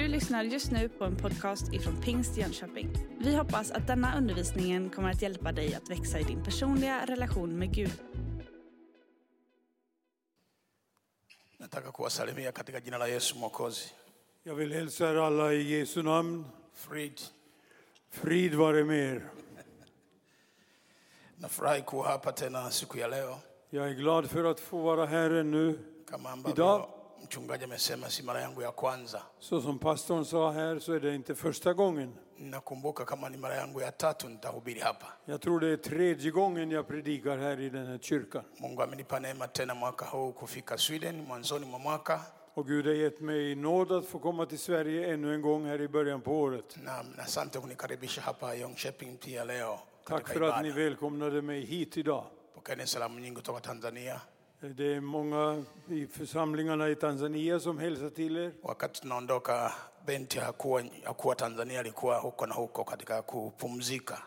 Du lyssnar just nu på en podcast ifrån Pingst Jönköping. Vi hoppas att denna undervisning kommer att hjälpa dig att växa i din personliga relation med Gud. Nataka kuwasalimia katika jina la Yesu Mwokozi. Jag vill hälsa er alla i Jesu namn. Frid, Frid vare med er. nafurahi kuwa hapa tena siku ya leo Jag är glad för att få vara här ännu. kama ambavyo Idag, mchungaji amesema, si mara yangu ya kwanza. så som pastorn sa här, så är det inte första gången. Nakumbuka kama ni mara yangu ya tatu nitahubiri hapa. Jag tror det är tredje gången jag predikar här i den här kyrkan. Mungu amenipa neema tena mwaka huu kufika Sweden mwanzoni mwa mwaka, Och Gud har gett mig nåd att få komma till Sverige ännu en gång här i början på året. na na asante kunikaribisha hapa Jönköping pia leo Tack för att ni välkomnade mig hit idag. Pokeeni salamu nyingi kutoka Tanzania. Det är många i församlingarna i Tanzania som hälsar till er. Wakati tunaondoka, Benti hakuwa, hakuwa Tanzania, alikuwa huko na huko katika kupumzika.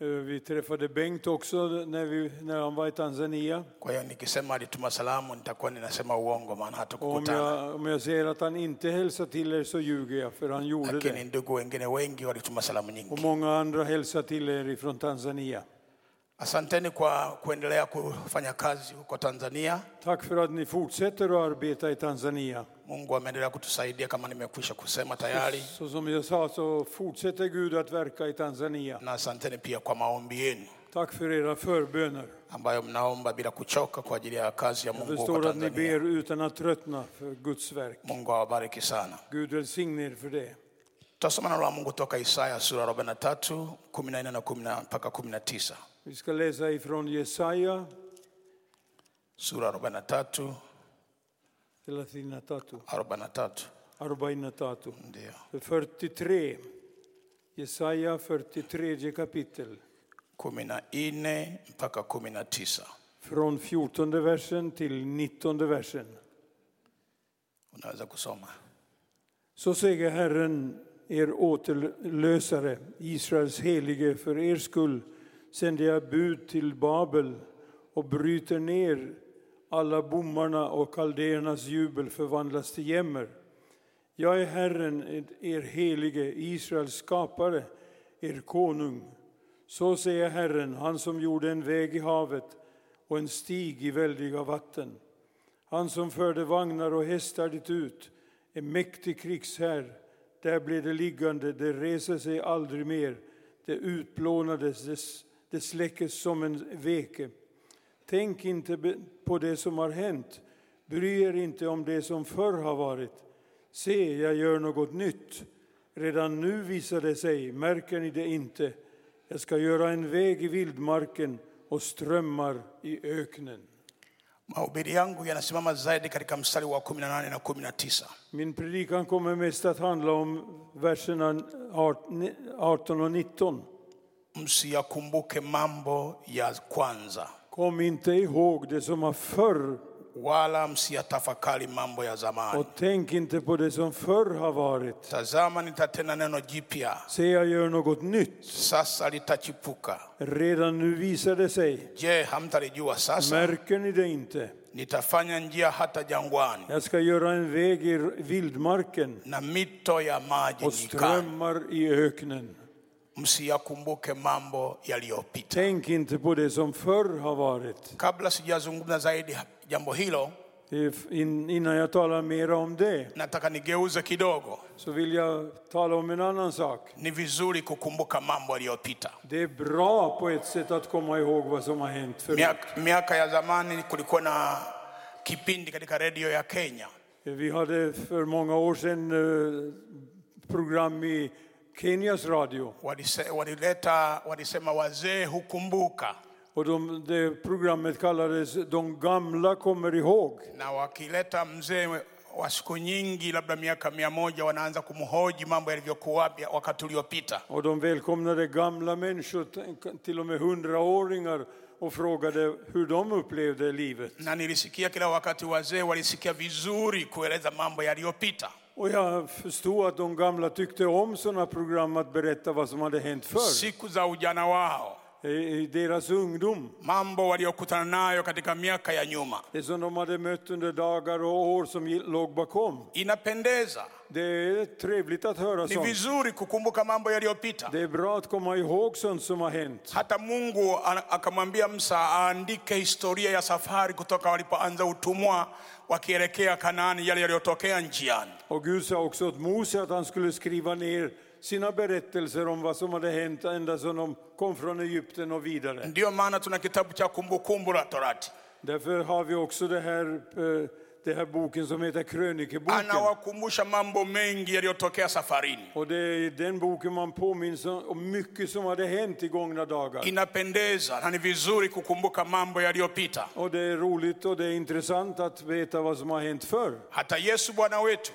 Eh, Vi träffade Bengt också när, vi, när han var i Tanzania. Kwa hiyo nikisema alituma salamu nitakuwa ninasema uongo, maana om hatukukutana. jag, om jag säger att han inte hälsar till er så ljuger jag, för han gjorde Lakini det. ndugu wengine wengi walituma salamu Och nyingi. många andra hälsar till er ifrån Tanzania. Asanteni kwa kuendelea kufanya kazi huko Tanzania. Tack för att ni fortsätter att arbeta i Tanzania. Mungu ameendelea kutusaidia kama nimekwisha kusema tayari, Så som jag sa så fortsätter Gud att verka i Tanzania. na asanteni pia kwa maombi yenu Tack för era förböner. ambayo mnaomba bila kuchoka kwa ajili ya kazi ya Mungu huko förstår att ni Tanzania. ber utan att tröttna för Guds verk. Mungu awabariki sana. Gud välsigne er för det. Tutasoma neno la Mungu toka Isaya sura 43 14 na 10 mpaka 19. Vi ska läsa ifrån Jesaja Sura 43 33, 43 43. ndio 43. Jesaja 43 kapitel. 14 mpaka 19. Från 14 versen till 19 versen. Unaweza kusoma. Så säger Herren, er återlösare, Israels helige, för er skull sänder jag bud till Babel och bryter ner alla bommarna och kaldéernas jubel förvandlas till jämmer. Jag är Herren, er helige, Israels skapare, er konung. Så säger Herren, han som gjorde en väg i havet och en stig i väldiga vatten. Han som förde vagnar och hästar dit ut, en mäktig krigsherr. Där blev det liggande, det reser sig aldrig mer. Det utplånades, det, släckes som en veke. Tänk inte på det som har hänt. Bry er inte om det som förr har varit. Se, jag gör något nytt. Redan nu visar det sig, märker ni det inte? Jag ska göra en väg i vildmarken och strömmar i öknen. Mahubiri yangu yanasimama zaidi katika mstari wa 18 na 19. Min predikan kommer mest att handla om verserna 18 och 19. Msiyakumbuke mambo ya kwanza, Kom inte ihåg det som var förr wala msiyatafakari mambo ya zamani. och tänk inte på det som förr har varit. Tazama, nitatenda neno jipya, Se, jag gör något nytt. sasa litachipuka. Redan nu visar det sig. Je, hamtalijua sasa? Märker ni det inte? Nitafanya njia hata jangwani Jag ska göra en väg i vildmarken na mito ya maji och nyikani. strömmar i öknen. Msiyakumbuke mambo yaliyopita. Tänk inte på det som förr har varit. Kabla sijazungumza zaidi jambo hilo, In- Innan jag talar mer om det nataka nigeuze kidogo. så vill jag tala om en annan sak. Ni vizuri kukumbuka mambo yaliyopita. Det är bra på ett sätt att komma ihåg vad som har hänt förut. Miaka, miaka ya zamani kulikuwa na kipindi katika redio ya Kenya Vi hade för många år sedan eh, program i Kenias radio. Walise- walileta walisema wazee hukumbuka, Och de, det programmet kallades De gamla kommer ihåg. na wakileta mzee wa siku nyingi, labda miaka mia moja, wanaanza kumhoji mambo yalivyokuwa wakati uliopita. Och de välkomnade gamla människor, t- till och med hundraåringar och frågade hur de upplevde livet. Na nilisikia kila wakati wazee walisikia vizuri kueleza mambo yaliyopita. Och jag förstod att de gamla tyckte om sådana program att berätta vad som hade hänt förr, siku za ujana wao, i deras ungdom. mambo waliokutana nayo katika miaka ya nyuma. Det som de hade mött under dagar och år som låg bakom. Inapendeza Det är trevligt att höra Ni sånt. vizuri kukumbuka mambo yaliyopita. Det är bra att komma ihåg sånt som har hänt. Hata Mungu ana- akamwambia Musa aandike historia ya safari kutoka walipoanza utumwa wakielekea Kanaani, yale yaliyotokea njiani. Och Gud sa också åt Mose att han skulle skriva ner sina berättelser om vad som hade hänt ända sedan de kom från Egypten och vidare. Ndiyo maana tuna kitabu cha Kumbukumbu la Torati. Därför har vi också det här, eh, det här boken som heter Krönikeboken. Anawakumbusha mambo mengi yaliyotokea safarini. Och det är i den boken man påminns om mycket som hade hänt i gångna dagar. Inapendeza na ni vizuri kukumbuka mambo yaliyopita. Och det är roligt och det är intressant att veta vad som har hänt förr. Hata Yesu Bwana wetu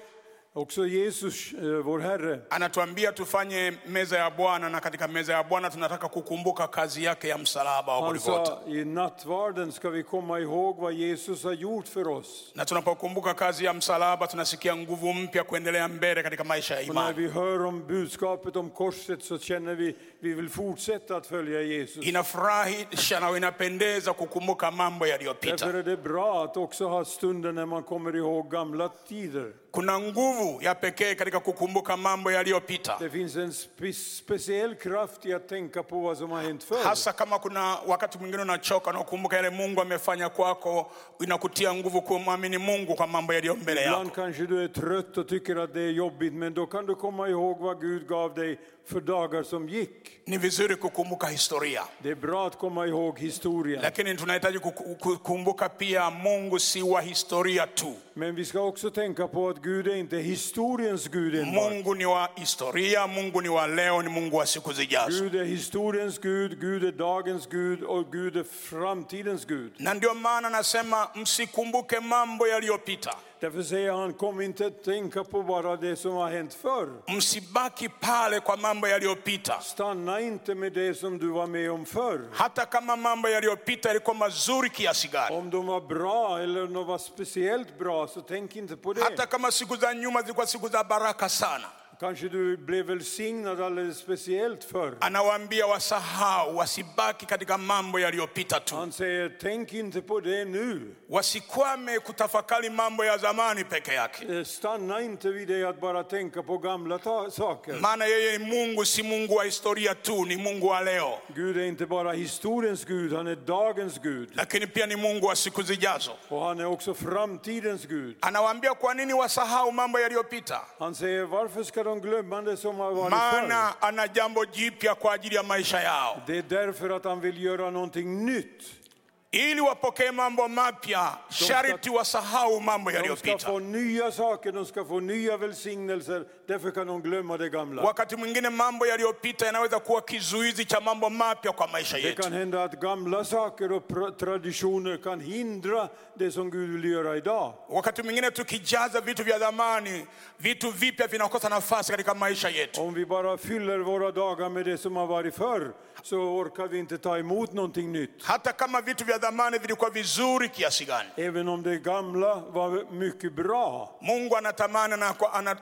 Också Jesus, eh, vår Herre, anatuambia tufanye meza ya Bwana, na katika meza ya Bwana tunataka kukumbuka kazi yake ya msalaba wa han Golgota. sa i nattvarden ska vi komma ihåg vad Jesus har gjort för oss. Na tunapokumbuka kazi ya msalaba tunasikia nguvu mpya kuendelea mbele katika maisha ya Och när imani. vi hör om budskapet om korset så känner vi vi vill fortsätta att följa Jesus. Inafurahisha na inapendeza kukumbuka mambo yaliyopita. Därför är det bra att också ha stunder när man kommer ihåg gamla tider. Kuna nguvu ya pekee katika kukumbuka mambo yaliyopita, Det finns en spe speciell kraft i att tänka på vad som har hänt förr. hasa kama kuna wakati mwingine unachoka na ukumbuka yale Mungu amefanya kwako, inakutia nguvu kumwamini Mungu kwa mambo yaliyo mbele yako. Ibland kanske du är trött och tycker att det är jobbigt, men då kan du komma ihåg vad Gud gav dig för dagar som gick. Ni vizuri kukumbuka historia, Det är bra att komma ihåg historien. lakini tunahitaji kuku- kukumbuka pia Mungu si wa historia tu. Men vi ska också tänka på att Gud är inte historiens Gud enbart. Mungu ni wa historia, Mungu ni wa leo, ni Mungu wa siku zijazo. Gud är historiens Gud, Gud är dagens Gud och Gud är framtidens Gud. Na ndio maana nasema msikumbuke mambo yaliyopita, Därför säger han, kom inte att tänka på bara det som har hänt förr. msibaki pale kwa mambo yaliyopita. Stanna inte med det som du var med om förr. hata kama mambo yaliyopita yalikuwa mazuri kiasi gani, Om de var bra eller om de var speciellt bra, så tänk inte på det. hata kama siku za nyuma zilikuwa siku za baraka sana, Kanske du blev välsignad alldeles speciellt förr. anawaambia wasahau, wasibaki katika mambo yaliyopita tu, Han säger, tänk inte på det nu. wasikwame kutafakari mambo ya zamani peke yake, Eh, Stanna inte vid det att bara tänka på gamla saker. maana yeye ni Mungu, si Mungu wa historia tu, ni Mungu wa leo, Gud är inte bara historiens Gud, han är dagens Gud. lakini pia ni Mungu wa siku zijazo. Och han är också framtidens Gud. Anawaambia kwa nini wasahau mambo yaliyopita, Han säger, varför ska de glömma det som har varit förr? maana ana jambo jipya kwa ajili ya maisha yao, Det är därför att han vill göra någonting nytt. Ili wapokee mambo mapya, sharti wasahau mambo De ska yaliyopita. få nya saker, de ska få nya välsignelser. Därför kan de glömma det gamla. Wakati mwingine mambo yaliyopita yanaweza kuwa kizuizi cha mambo mapya kwa maisha Det yetu. kan hända att gamla saker och traditioner kan hindra det som Gud vill göra idag. Wakati mwingine tukijaza vitu vya zamani, vitu vipya vinakosa nafasi katika maisha yetu. Om vi bara fyller våra dagar med det som har varit förr så orkar vi inte ta emot någonting nytt. Hata kama vitu vya zamani vilikuwa vizuri kiasi gani, Även om det gamla var mycket bra. Mungu anatamani na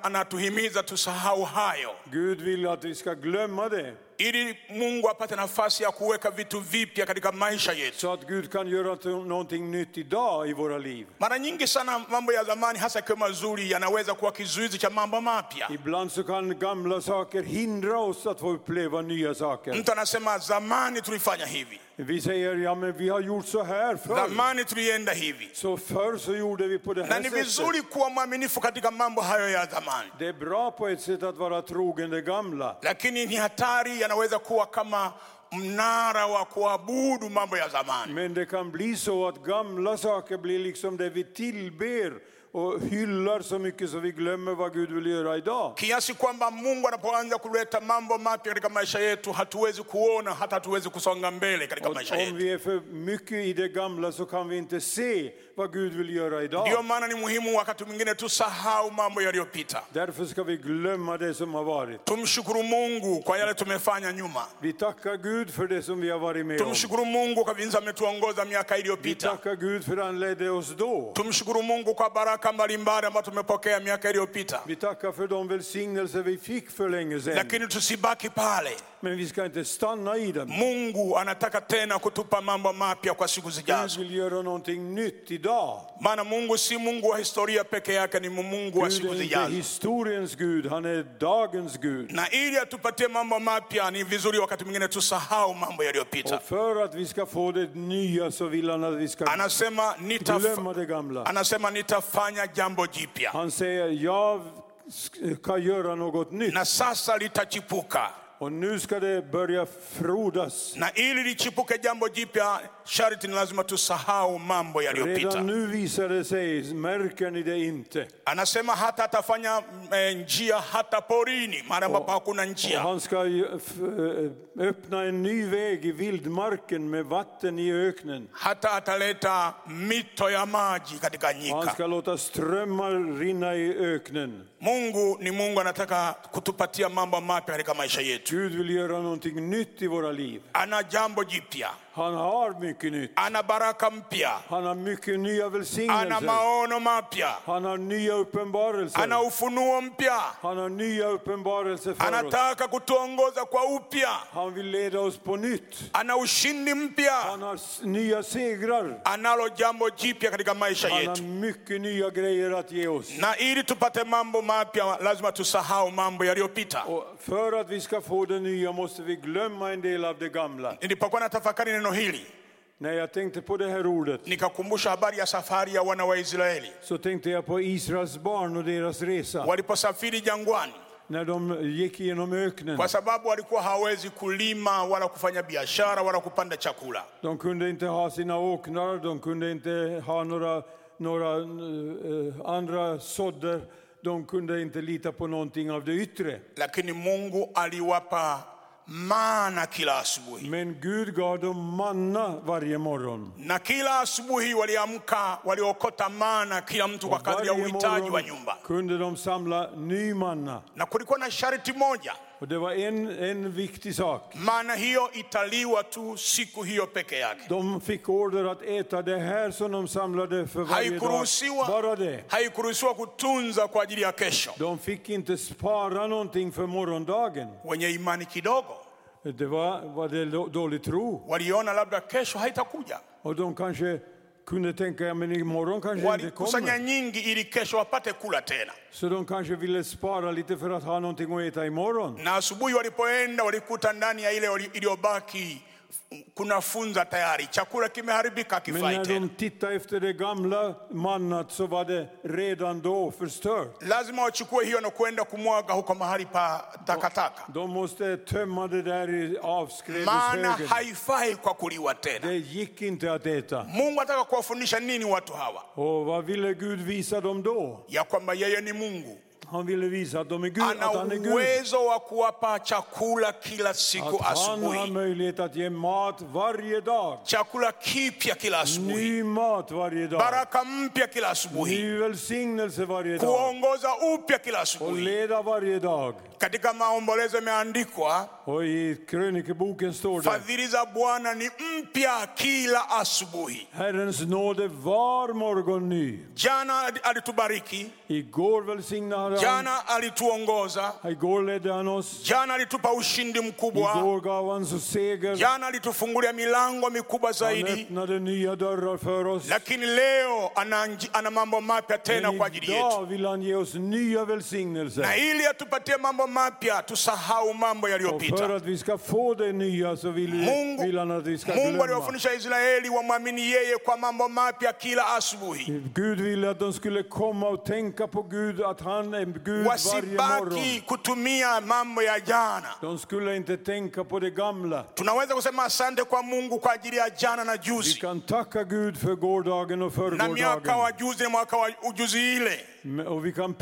anatuhimiza tusahau hayo, Gud vill att vi ska glömma det ili Mungu apate nafasi ya kuweka vitu vipya katika maisha yetu. så att Gud kan göra någonting nytt idag i våra liv. Mara nyingi sana mambo ya zamani, hasa ikiwa mazuri, yanaweza kuwa kizuizi cha mambo mapya. Ibland så kan gamla saker hindra oss att få uppleva nya saker. Mtu anasema zamani tulifanya hivi, Vi säger, ja men vi har gjort så här förr. zamani tulienda hivi. Så förr så gjorde vi på det na här ni sättet. vizuri kuwa mwaminifu katika mambo hayo ya zamani, Det är bra på ett sätt att vara trogen det gamla. lakini ni hatari, yanaweza kuwa kama mnara wa kuabudu mambo ya zamani. Men det kan bli så att gamla saker blir liksom det vi tillber och hyllar så mycket så vi glömmer vad Gud vill göra idag. kiasi kwamba Mungu anapoanza kuleta mambo mapya katika maisha yetu hatuwezi kuona, hata hatuwezi kusonga mbele katika maisha om yetu. vi är för mycket i det gamla så kan vi inte se vad Gud vill göra idag. maana ni muhimu wakati mwingine tusahau mambo yaliyopita, Därför ska vi glömma det som har varit. tumshukuru Mungu kwa yale tumefanya nyuma, Vi tackar Gud för det som vi har varit med om. tumshukuru Mungu kwa vinza ametuongoza miaka Vi iliyopita, tackar Gud för han ledde oss då. tumshukuru Mungu kwa baraka mbalimbali ambazo tumepokea miaka iliyopita, Vi tackar för de välsignelser vi fick för länge sedan. lakini tusibaki pale. Men vi ska inte stanna i dem. Mungu anataka tena kutupa mambo mapya kwa siku Gud zijazo, vill göra någonting nytt idag. Maana Mungu si Mungu wa historia peke yake, ni Mungu wa siku zijazo. historiens Gud, han är dagens Gud. Na ili atupatie mambo mapya, ni vizuri wakati mwingine tusahau mambo yaliyopita. Och för att vi ska få det nya så vill han att vi ska Anasema nitaf glömma det gamla. anasema nitafanya jambo jipya Han säger, jag ska göra något nytt. na sasa litachipuka. Och nu ska det börja frodas. Na ili lichipuke jambo jipya, sharti ni lazima tusahau mambo yaliyopita. Redan nu visar det sig, märker ni det inte? Anasema hata atafanya eh, njia hata porini, mahali ambapo hakuna Och njia. han ska ju f- eh, öppna en ny väg i vildmarken med vatten i öknen. Hata ataleta mito ya maji katika Han nyika. ska låta strömmar rinna i öknen. Mungu ni Mungu anataka kutupatia mambo mapya katika maisha yetu. Gud vill göra någonting nytt i våra liv. Ana jambo jipya, Han har mycket nytt. ana baraka mpya, Han har mycket nya ana välsignelser. maono mapya, Han har nya uppenbarelser. ana ufunuo mpya. Han har nya uppenbarelser för oss. Anataka kutuongoza kwa upya, Han vill leda oss på nytt. ana ushindi mpya, Han har nya segrar. analo jambo jipya katika maisha Han har yetu. mycket nya grejer att ge oss. Na ili tupate mambo mapya, lazima tusahau mambo yaliyopita. För att vi ska få det nya måste vi glömma en del av det gamla. Nilipokuwa na tafakari neno hili, När jag tänkte på det här ordet nikakumbusha habari ya safari ya wana wa Israeli så tänkte jag på Israels barn och deras resa. waliposafiri jangwani, När de gick genom öknen. kwa sababu walikuwa hawawezi kulima wala kufanya biashara wala kupanda chakula. De kunde inte ha sina åkrar, de kunde inte ha några, några eh, andra sådder. De kunde inte lita på någonting av det yttre. Lakini Mungu aliwapa mana kila asubuhi, Men Gud gav dem manna varje morgon. na kila asubuhi waliamka, waliokota mana kila mtu kwa kadri ya uhitaji wa nyumba, kunde de samla ny manna. na kulikuwa na sharti moja, Och det var en, en viktig sak. maana hiyo italiwa tu siku hiyo peke yake. De fick order att äta det här som de samlade för varje dag. Bara det. haikuruhusiwa kutunza kwa ajili ya kesho. De fick inte spara någonting för morgondagen. Wenye imani kidogo Det var, var det då- dålig tro. waliona labda kesho haitakuja, Och de kanske kunde tänka, ja men imorgon kanske inte walikusanya kommer. nyingi ili kesho wapate kula tena. Så de kanske ville spara lite för att ha någonting att äta imorgon. Na asubuhi walipoenda walikuta ndani ya ile wali- iliyobaki kuna funza tayari, chakula kimeharibika, Men kifai när tena. de tittade efter det gamla mannat så var det redan då förstört. Lazima wachukue hiyo na kwenda kumwaga huko mahali pa takataka, De måste tömma det där i maana avskrädeshögen. haifai kwa kuliwa tena. Det gick inte att äta. Mungu ataka kuwafundisha nini watu hawa? Och vad ville Gud visa dem då? Ya kwamba yeye ni Mungu, Han ville visa att, de är Gud, ana att han är Gud. uwezo wa kuwapa chakula kila siku Att han har asubuhi, möjlighet att ge mat varje dag. chakula kipya kila asubuhi, Ny mat varje dag. baraka mpya kila asubuhi, Ny välsignelse varje dag. kuongoza upya kila Och asubuhi. leda varje dag. Katika maombolezo imeandikwa Och i krönikeboken står det fadhili za Bwana ni mpya kila asubuhi. Herrens nåde var morgon ny. Jana alitubariki, Igår välsignade. Jana alituongoza, jana alitupa ushindi mkubwa, jana alitufungulia milango mikubwa zaidi, lakini leo ana, ana mambo mapya tena kwa ajili yetu. Na ili atupatie mambo mapya, tusahau mambo yaliyopita. Mungu, aliwafundisha Israeli wamwamini yeye kwa mambo mapya kila asubuhi, Gud ville att de skulle komma och tänka på Gud, att han är Gud wasibaki kutumia mambo ya jana. De skulle inte tänka på det gamla. Tunaweza kusema asante kwa Mungu kwa ajili ya jana na Vi juzi kan tacka Gud för gårdagen och na miaka wa förrgårdagen. juzi na mwaka wa ujuzi ile, Och vi kan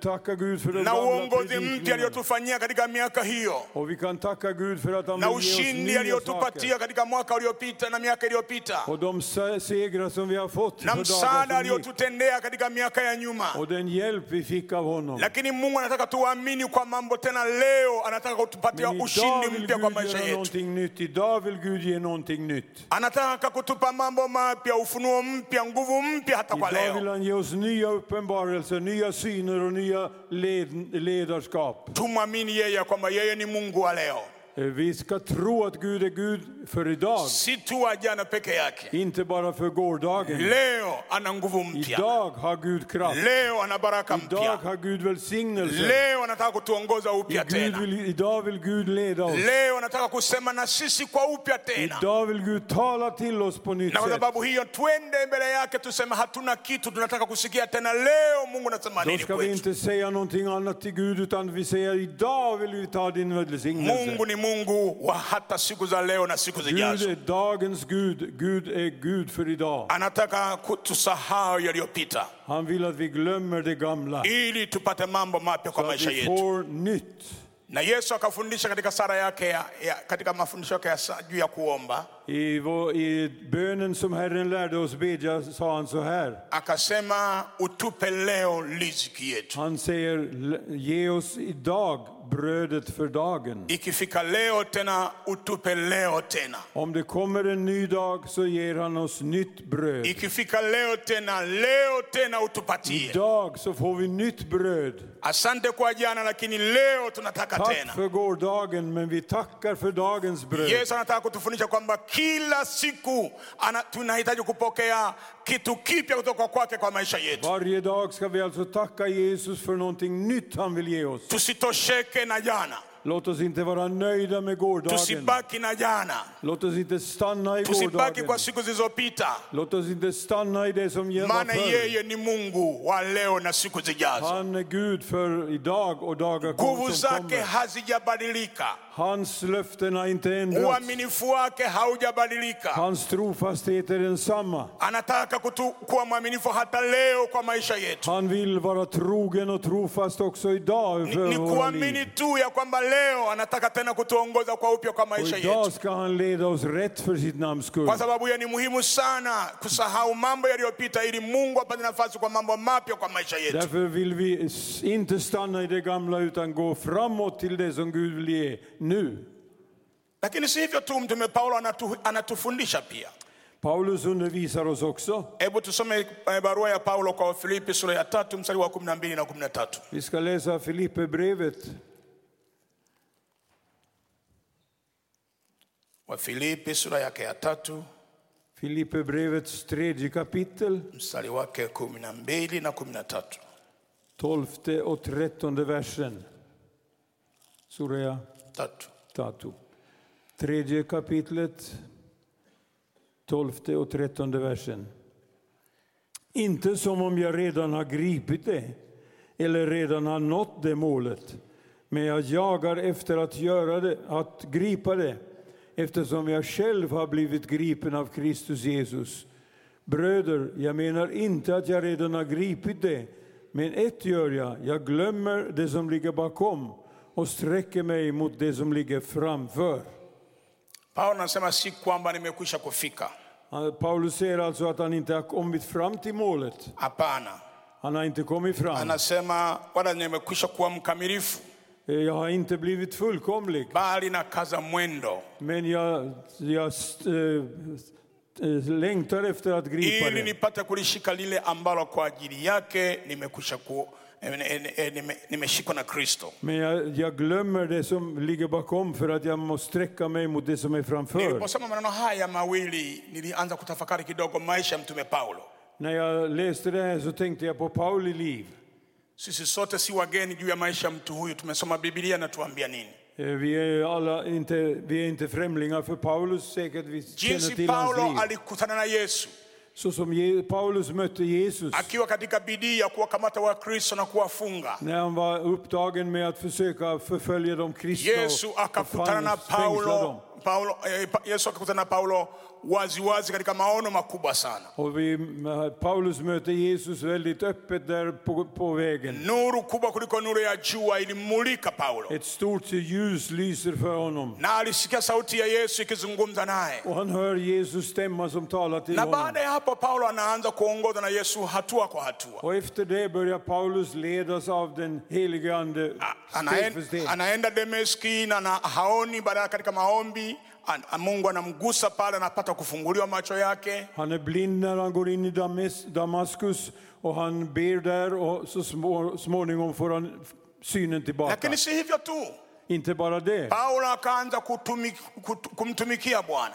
tacka Gud för den na gamla uongozi mpya predikningen. aliyotufanyia katika miaka hiyo Och vi kan tacka Gud för att han na vill ge oss ushindi nya aliyotupatia saker. katika mwaka uliopita na miaka iliyopita Och de se- segrar som vi har fått na msaada aliyotutendea katika miaka ya nyuma Och den hjälp vi fick av honom. lakini mungu anataka tuamini kwa mambo tena leo anataka kutupatia Men ushindi idag vill mpya kwa Gud maisha göra yetu någonting nytt. Idag vill Gud ge någonting nytt. anataka kutupa mambo mapya ufunuo mpya nguvu mpya hata kwa Idag vill han ge oss nya uppenbarelser, nya syner och nya led, ledarskap. tumwamini yeye kwamba yeye ni mungu wa leo Eh, Vi ska tro att Gud är Gud för idag, si tu jana peke yake inte bara för gårdagen. leo ana nguvu mpya Idag har Gud kraft. leo ana baraka Idag mpya har Gud välsignelse. leo anataka kutuongoza upya tena vill, idag vill Gud leda oss. leo anataka kusema na sisi kwa upya tena Idag vill Gud tala till oss på nytt na sätt. sababu hiyo twende mbele yake tuseme hatuna kitu tunataka kusikia tena leo mungu anasema Då nini ska vi kwetu inte säga någonting annat till Gud utan vi säger idag vill vi ta din välsignelse. mungu ni mungu wa hata siku za leo na siku Gud är dagens Gud. Gud är Gud för idag. anataka kutusahau yaliyopita Han vill att vi glömmer det gamla. ili tupate mambo mapya kwa Så att vi får nytt. na yesu akafundisha katika sara yake ya, ya, katika mafundisho yake ya juu ya kuomba I, vår, I bönen som Herren lärde oss bedja sa han så här. akasema utupe leo riziki yetu Han säger ge oss idag brödet för dagen. ikifika leo tena utupe leo tena Om det kommer en ny dag så ger han oss nytt bröd. ikifika leo tena leo tena utupatie Idag så får vi nytt bröd. asante kwa jana lakini leo tunataka Tack tena för gårdagen men vi tackar för dagens bröd. yesu anataka kutufundisha kwamba kila siku ana, tunahitaji kupokea kitu kipya kutoka kwake kwa maisha yetu. Varje dag ska vi alltså tacka Jesus för någonting nytt han vill ge oss. tusitosheke na jana. Låt oss inte vara nöjda med gårdagen. tusibaki na jana. Låt oss inte stanna i tusibaki gårdagen. kwa siku zilizopita. Låt oss inte stanna i det som var maana yeye ni mungu wa leo na siku zijazo. Han är Gud för idag och dagar nguvu zake hazijabadilika Hans löften har inte ändrats. uaminifu wake haujabadilika Hans trofasthet är densamma. anataka kutu, kuwa mwaminifu hata leo kwa maisha yetu Han vill vara trogen och trofast också idag för ni våra kuamini liv. tu ya kwamba leo anataka tena kutuongoza kwa upya kwa Och maisha idag ska han leda oss rätt för sitt namns skull. kwa sababu hiyo ni muhimu sana kusahau mambo yaliyopita ili mungu apate nafasi kwa mambo mapya kwa maisha yetu Därför vill vi inte stanna i det gamla utan gå framåt till det som Gud vill ge nu. lakini si hivyo tu mtume paulo anatu, anatufundisha pia Paulus undervisar oss också. hebu tusome eh, barua ya paulo kwa wafilipi sura ya tatu mstari wa 12 na 13 Vi ska läsa Filipperbrevet, wafilipi sura yake ya tatu Filipperbrevets tredje kapitel, mstari wake 12 na 13 tolfte och trettonde versen. Surja tatu Tatu. Tredje kapitlet, tolfte och trettonde versen. Inte som om jag redan har gripit det eller redan har nått det målet. Men jag jagar efter att göra det, att gripa det eftersom jag själv har blivit gripen av Kristus Jesus. Bröder, jag menar inte att jag redan har gripit det, men ett gör jag, jag glömmer det som ligger bakom och sträcker mig mot det som ligger framför. paulo anasema si kwamba nimekwisha kufika Paulus säger alltså att han inte har kommit fram till målet. hapana Han har inte kommit fram. anasema wala nimekwisha kuwa mkamilifu Jag har inte blivit fullkomlig, bali mwendo men jag, jag äh, längtar efter att gripa ili det. nipate kulishika lile ambalo kwa ajili yake nimekwisha ku, nime- nimeshikwa na kristo Men jag, jag glömmer det som ligger bakom för att jag måste sträcka mig mot det som är framför. niliposoma maneno haya mawili nilianza kutafakari kidogo maisha ya mtume paulo När jag läste det här så tänkte jag på Pauli liv. sisi sote si wageni juu ya maisha mtu huyu tumesoma bibilia na tuambia nini Eh, Vi är, alla inte, vi är inte främlingar för Paulus, säkert vi känner till hans liv. alikutana na yesu Så som Paulus mötte Jesus. Akiwa katika bidii ya kuwakamata wakristo na kuwafunga. När han var upptagen med att försöka förfölja de kristna yesu och akakutana na paulo Paulo, eh, Pa- Yesu akakutana na Paulo waziwazi katika maono makubwa sana. Och vi, Paulus möter Jesus väldigt öppet där på, på vägen. Nuru kubwa kuliko nuru ya jua ilimulika Paulo, Ett stort ljus lyser för honom. na alisikia sauti ya Yesu ikizungumza naye. Och han hör Jesus stämma som talar till Na honom. baada ya hapo Paulo anaanza kuongozwa na Yesu hatua kwa hatua. Och efter det börjar Paulus ledas av den helige Ande steg för steg. anaenda Dameski na na haoni, baadaye katika maombi Mungu anamgusa pale, anapata kufunguliwa macho yake. Han är blind när han går in i Damas- Damaskus och han ber där och så små, småningom får han synen tillbaka. Lakini si hivyo tu, Inte bara det. Paulo akaanza kut- kumtumikia Bwana.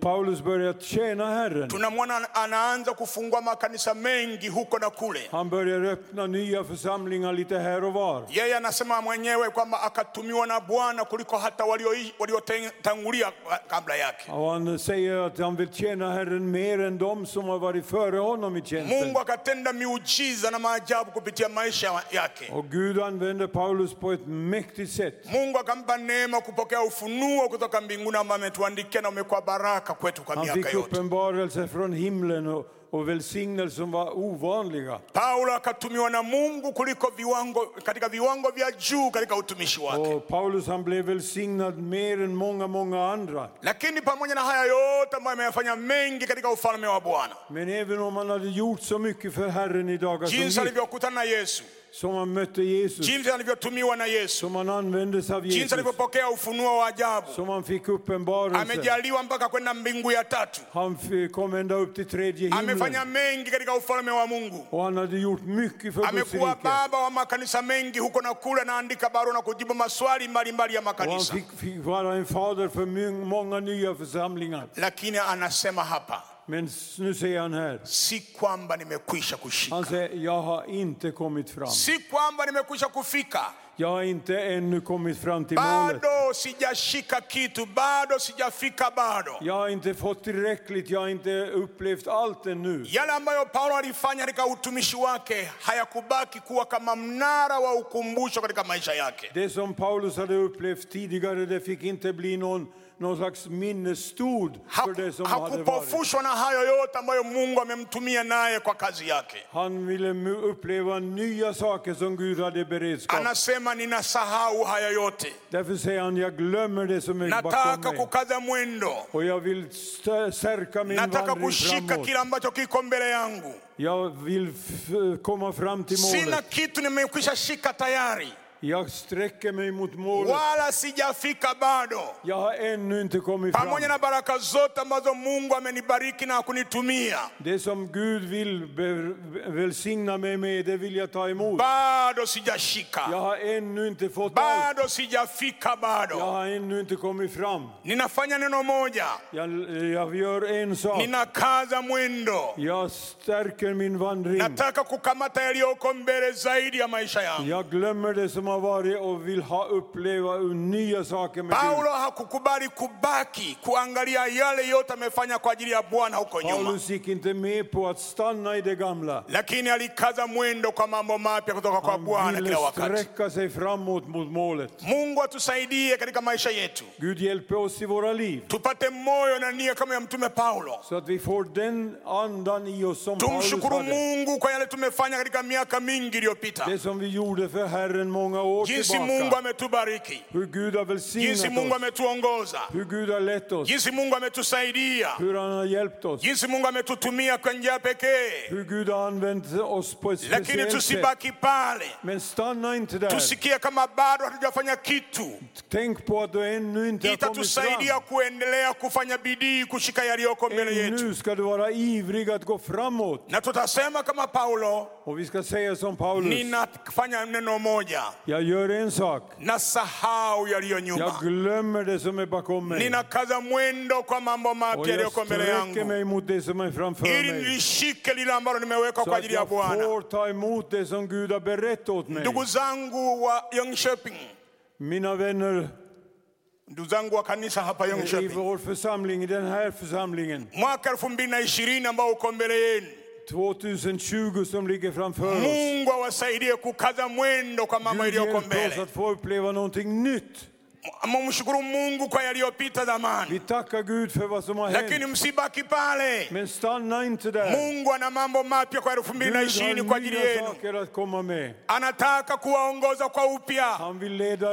Paulus börjar tjäna Herren. Tunamwona ana- anaanza kufungua makanisa mengi huko na kule. Han börjar öppna nya församlingar lite här och var. Yeye anasema mwenyewe kwamba akatumiwa na Bwana kuliko hata walio- waliotangulia kabla yake. Och han säger att han vill tjäna Herren mer än de som har varit före honom i tjänsten. Mungu akatenda miujiza na maajabu kupitia maisha yake. Och Gud använder Paulus på ett mäktigt sätt. Mungu akampa neema kupokea ufunuo kutoka mbinguni ambao ametuandikia na umekuwa baraka kwetu kwa Han miaka fick yote. uppenbarelse från himlen och, och välsignelser som var ovanliga. Paulo akatumiwa na Mungu kuliko viwango, katika viwango vya juu katika utumishi wake. Och Paulus han blev välsignad mer än många, många andra. Lakini pamoja na haya yote ambayo ameyafanya mengi katika ufalme wa Bwana, Men även om han hade gjort så mycket för Herren i dagar som jinsi gick, alivyokutana na Yesu, som han mötte Jesus, jinsi alivyotumiwa na Yesu, som han användes av jinsi Jesus, alivyopokea ufunuo wa ajabu, som han fick uppenbarelse. amejaliwa mpaka kwenda mbingu ya tatu. Han kom ända upp till tredje Amefanya himlen. mengi katika ufalme wa Mungu. Och han hade gjort mycket för Guds Amekuwa rike. baba wa makanisa mengi huko na kule, anaandika barua na kujibu maswali mbalimbali ya Och han makanisa. fick, fick vara en fader för många nya församlingar. Lakini anasema hapa, Men nu säger han här, si kwamba nimekwisha kushika, han säger, jag har inte kommit fram. si kwamba nimekwisha kufika, Jag har inte ännu kommit fram till målet. bado sijashika kitu, bado sijafika, bado Jag har inte fått tillräckligt, jag har inte upplevt allt ännu. yale ambayo Paulo alifanya katika utumishi wake hayakubaki kuwa kama mnara wa ukumbusho katika maisha yake. Det som Paulus hade upplevt tidigare, det fick inte bli någon, någon slags minnesstod för det som hade varit. Hakupofushwa na hayo yote ambayo Mungu amemtumia naye kwa kazi yake. Han ville uppleva nya saker som Gud hade beredskap. Anasema ninasahau haya yote, Därför säger han, jag glömmer det som är bakom mig. kukaza mwendo, Och jag vill st- stärka min nataka vandring kushika framåt. kile ambacho kiko mbele yangu. Jag vill komma fram till Sina målet. kitu nimekwisha shika tayari, Jag sträcker mig mot målet. wala sijafika bado. Jag har ännu inte kommit pamoja fram. na baraka zote ambazo Mungu amenibariki na kunitumia, Det som Gud vill välsigna mig med, det vill jag ta emot. bado Jag sijashika, har ännu inte fått allt. bado sijafika, Jag bado. har ännu inte kommit fram. Ninafanya neno moja, Jag, jag gör en sak. ninakaza mwendo, Jag stärker min vandring. nataka kukamata yaliyoko mbele zaidi ya maisha yangu. Jag glömmer det som har varit och vill ha, uppleva nya saker med. Paulo hakukubali kubaki kuangalia yale yote amefanya kwa ajili ya Bwana huko nyuma, Paulus gick inte med på att stanna i det gamla. lakini alikaza mwendo kwa mambo mapya kutoka kwa Bwana kila wakati. sträcka sig framåt mot målet. Mungu atusaidie katika maisha yetu, Gud hjälper oss i våra liv tupate moyo na nia kama ya Mtume Paulo. så att vi får den andan i oss som Paulus Tumshukuru hade. Mungu kwa yale tumefanya katika miaka mingi iliyopita, Det som vi gjorde för Herren många år jinsi Mungu tillbaka. ametubariki, Hur Gud har jinsi välsignat Mungu oss. ametuongoza, Hur Gud har lett oss. jinsi Mungu ametusaidia, Hur han har hjälpt oss. jinsi Mungu ametutumia kwa njia pekee. Hur Gud har använt oss på ett Lakini speciellt sätt. tusibaki pale, Men stanna inte där. tusikie kama bado hatujafanya kitu. Tänk på att du ännu inte har kommit Itatusaidia fram. kuendelea kufanya bidii kushika yaliyoko mbele yetu, Ännu ska du vara ivrig att gå framåt. na tutasema kama Paulo, Och vi ska säga som Paulus. ninafanya neno moja, Jag gör en sak. nasahau yaliyo Jag nyuma, glömmer det som är bakom mig. ninakaza mwendo kwa mambo Och mapya jag yaliyoko mbele sträcker yangu mig mot det som är framför ili mig. nilishike lile ambalo nimeweka Så kwa att ajili ya jag Bwana. får ta emot det som Gud har berett åt mig. Ndugu zangu wa Jönköping, Mina vänner ndugu zangu wa kanisa hapa i Jönköping, vår församling, i den här församlingen, mwaka elfu mbili na ishirini ambao uko mbele yenu, 2020 som ligger framför oss. Mungu awasaidie kukaza mwendo kwa mambo iliyoko hjälp oss mbele. att få uppleva någonting nytt. Mumshukuru mungu kwa yaliyopita Vi zamani tackar Gud för vad som har lakini hänt. msibaki pale Men stanna inte där. mungu ana mambo mapya kwa elfu mbili na Gud ishirini kwa har ajili yenu saker att komma med. anataka kuwaongoza kwa upya Han vill leda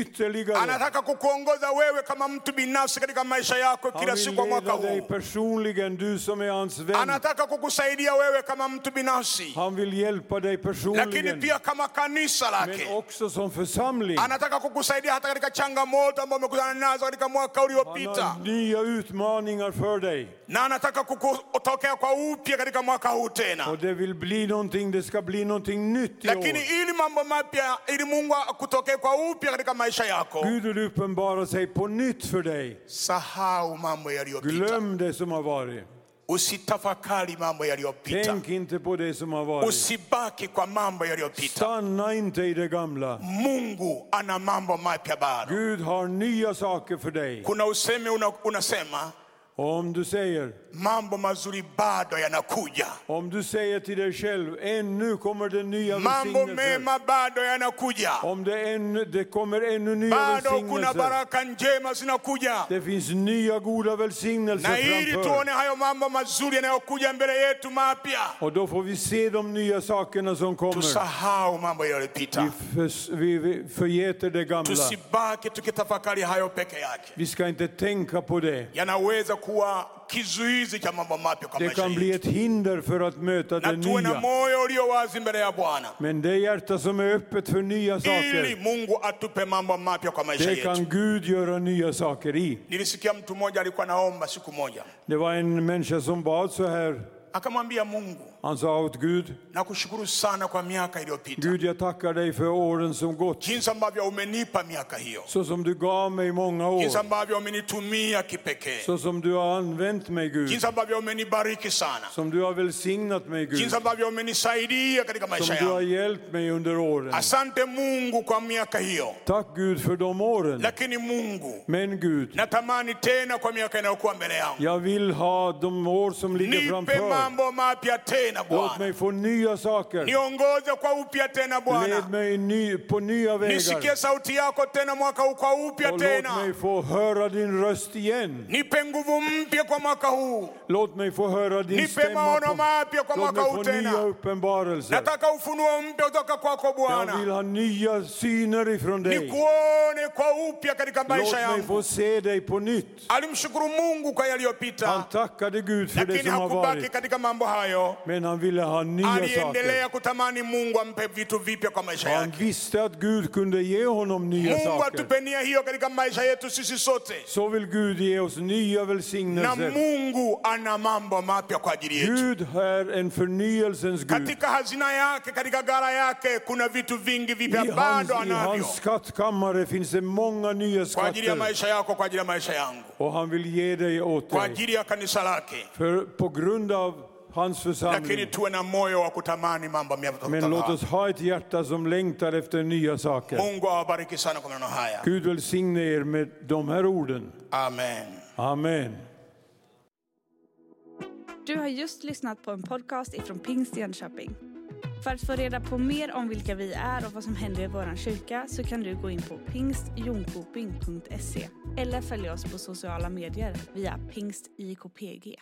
ytterligare. anataka kukuongoza wewe kama mtu binafsi katika maisha yako Han kila vill siku wa mwaka leda dig huu personligen, du som är hans vän. anataka kukusaidia wewe kama mtu binafsi Han vill hjälpa dig lakini personligen, pia kama kanisa men lake också som församling. anataka kukusaidia hata katika changamoto ambayo umekutana nazo katika mwaka Han uliopita har nya utmaningar för dig. na anataka kukutokea kwa upya katika mwaka huu tena Och det vill bli någonting, det ska bli någonting nytt i lakini år. ili mambo mapya ili mungu akutokee kwa upya katika maisha yako Gud vill uppenbara sig på nytt för dig. sahau mambo yaliyopita Glöm det som har varit. Usitafakari mambo yaliyopita Tänk inte på det som har varit. usibaki kwa mambo yaliyopita Stanna inte i det gamla. mungu ana mambo mapya bado Gud har nya saker för dig. kuna usemi una, unasema Och om du säger, mambo mazuri bado yanakuja om du säger till dig själv, ännu kommer det nya mambo mema bado yanakuja Om det, ännu, det kommer ännu nya bado kuna baraka njema zinakuja Det finns nya goda na välsignelser ili framför. tuone hayo mambo mazuri yanayokuja mbele yetu mapya Och då får vi se de nya sakerna som kommer. tusahau mambo Vi, yaliyopita för, vi, vi förgeter det gamla. tusibaki tukitafakari hayo peke yake Vi ska inte tänka på det. yanaweza kuwa kizuizi cha mambo mapya kwa Det maisha kan bli yetu ett hinder för att möta na det tuwe na nya. moyo ulio wazi mbele ya bwana Men det hjärta som är öppet för nya ili saker, mungu atupe mambo mapya kwa maisha det yetu kan Gud göra nya saker i. nilisikia mtu mmoja alikuwa naomba siku moja Det var en människa som bad så här. akamwambia mungu Han sa åt Gud, nakushukuru sana kwa miaka iliyopita Gud jag tackar dig för åren som gått. jinsi ambavyo umenipa miaka hiyo Så som du gav mig många år. jinsi ambavyo umenitumia kipekee Så som du har använt mig Gud. jinsi ambavyo umenibariki sana Som du har välsignat mig Gud. jinsi ambavyo umenisaidia katika Som du har hjälpt mig under åren. asante mungu kwa miaka hiyo Tack Gud för de åren. lakini mungu Men Gud, natamani tena kwa miaka inayokuwa mbele yangu jag vill ha de år som ligger nipe framför. mambo mapya tena Låt bwana mig få nya saker. niongoze kwa upya tena bwana Led mig ny, på nya nisikie vägar. sauti yako tena mwaka huu kwa upya Och låt mig tena få höra din röst igen. nipe nguvu mpya kwa mwaka huu Låt mig få höra din nipe stämma. maono På, mapya kwa låt mwaka mig huu få nya tena uppenbarelser. nataka ufunuo mpya kutoka kwako Jag bwana vill ha nya syner ifrån dig. nikuone kwa upya katika Låt maisha mig yangu få se dig på nytt. alimshukuru mungu kwa Han yaliyopita tackade Gud för det lakini som har hakubaki varit. katika mambo hayo Men han ville ha nya saker. aliendelea kutamani mungu ampe vitu vipya kwa maisha Han visste att Gud kunde ge honom nya mungu saker. atupe nia hiyo katika maisha yetu sisi sote Så vill Gud ge oss nya na välsignelser. mungu ana mambo mapya kwa ajili yetu Gud är en förnyelsens Gud. katika hazina yake katika gara yake kuna vitu vingi vipya I hans, I skattkammare finns det många nya kwa ajili ya skatter. maisha yako kwa ajili ya maisha yangu Och han vill ge dig åt kwa dig. ajili ya kanisa lake För på grund av hans lakini församling. tuwe na moyo wa kutamani mambo mapya Men låt oss ha ett hjärta som längtar efter nya saker. mungu awabariki sana kwa maneno haya Gud välsigne er med de här orden. amen Amen. Du har just lyssnat på en podcast ifrån Pingst Jönköping. För att få reda på mer om vilka vi är och vad som händer i vår kyrka så kan du gå in på pingstjonkoping.se eller följa oss på sociala medier via pingstjkpg.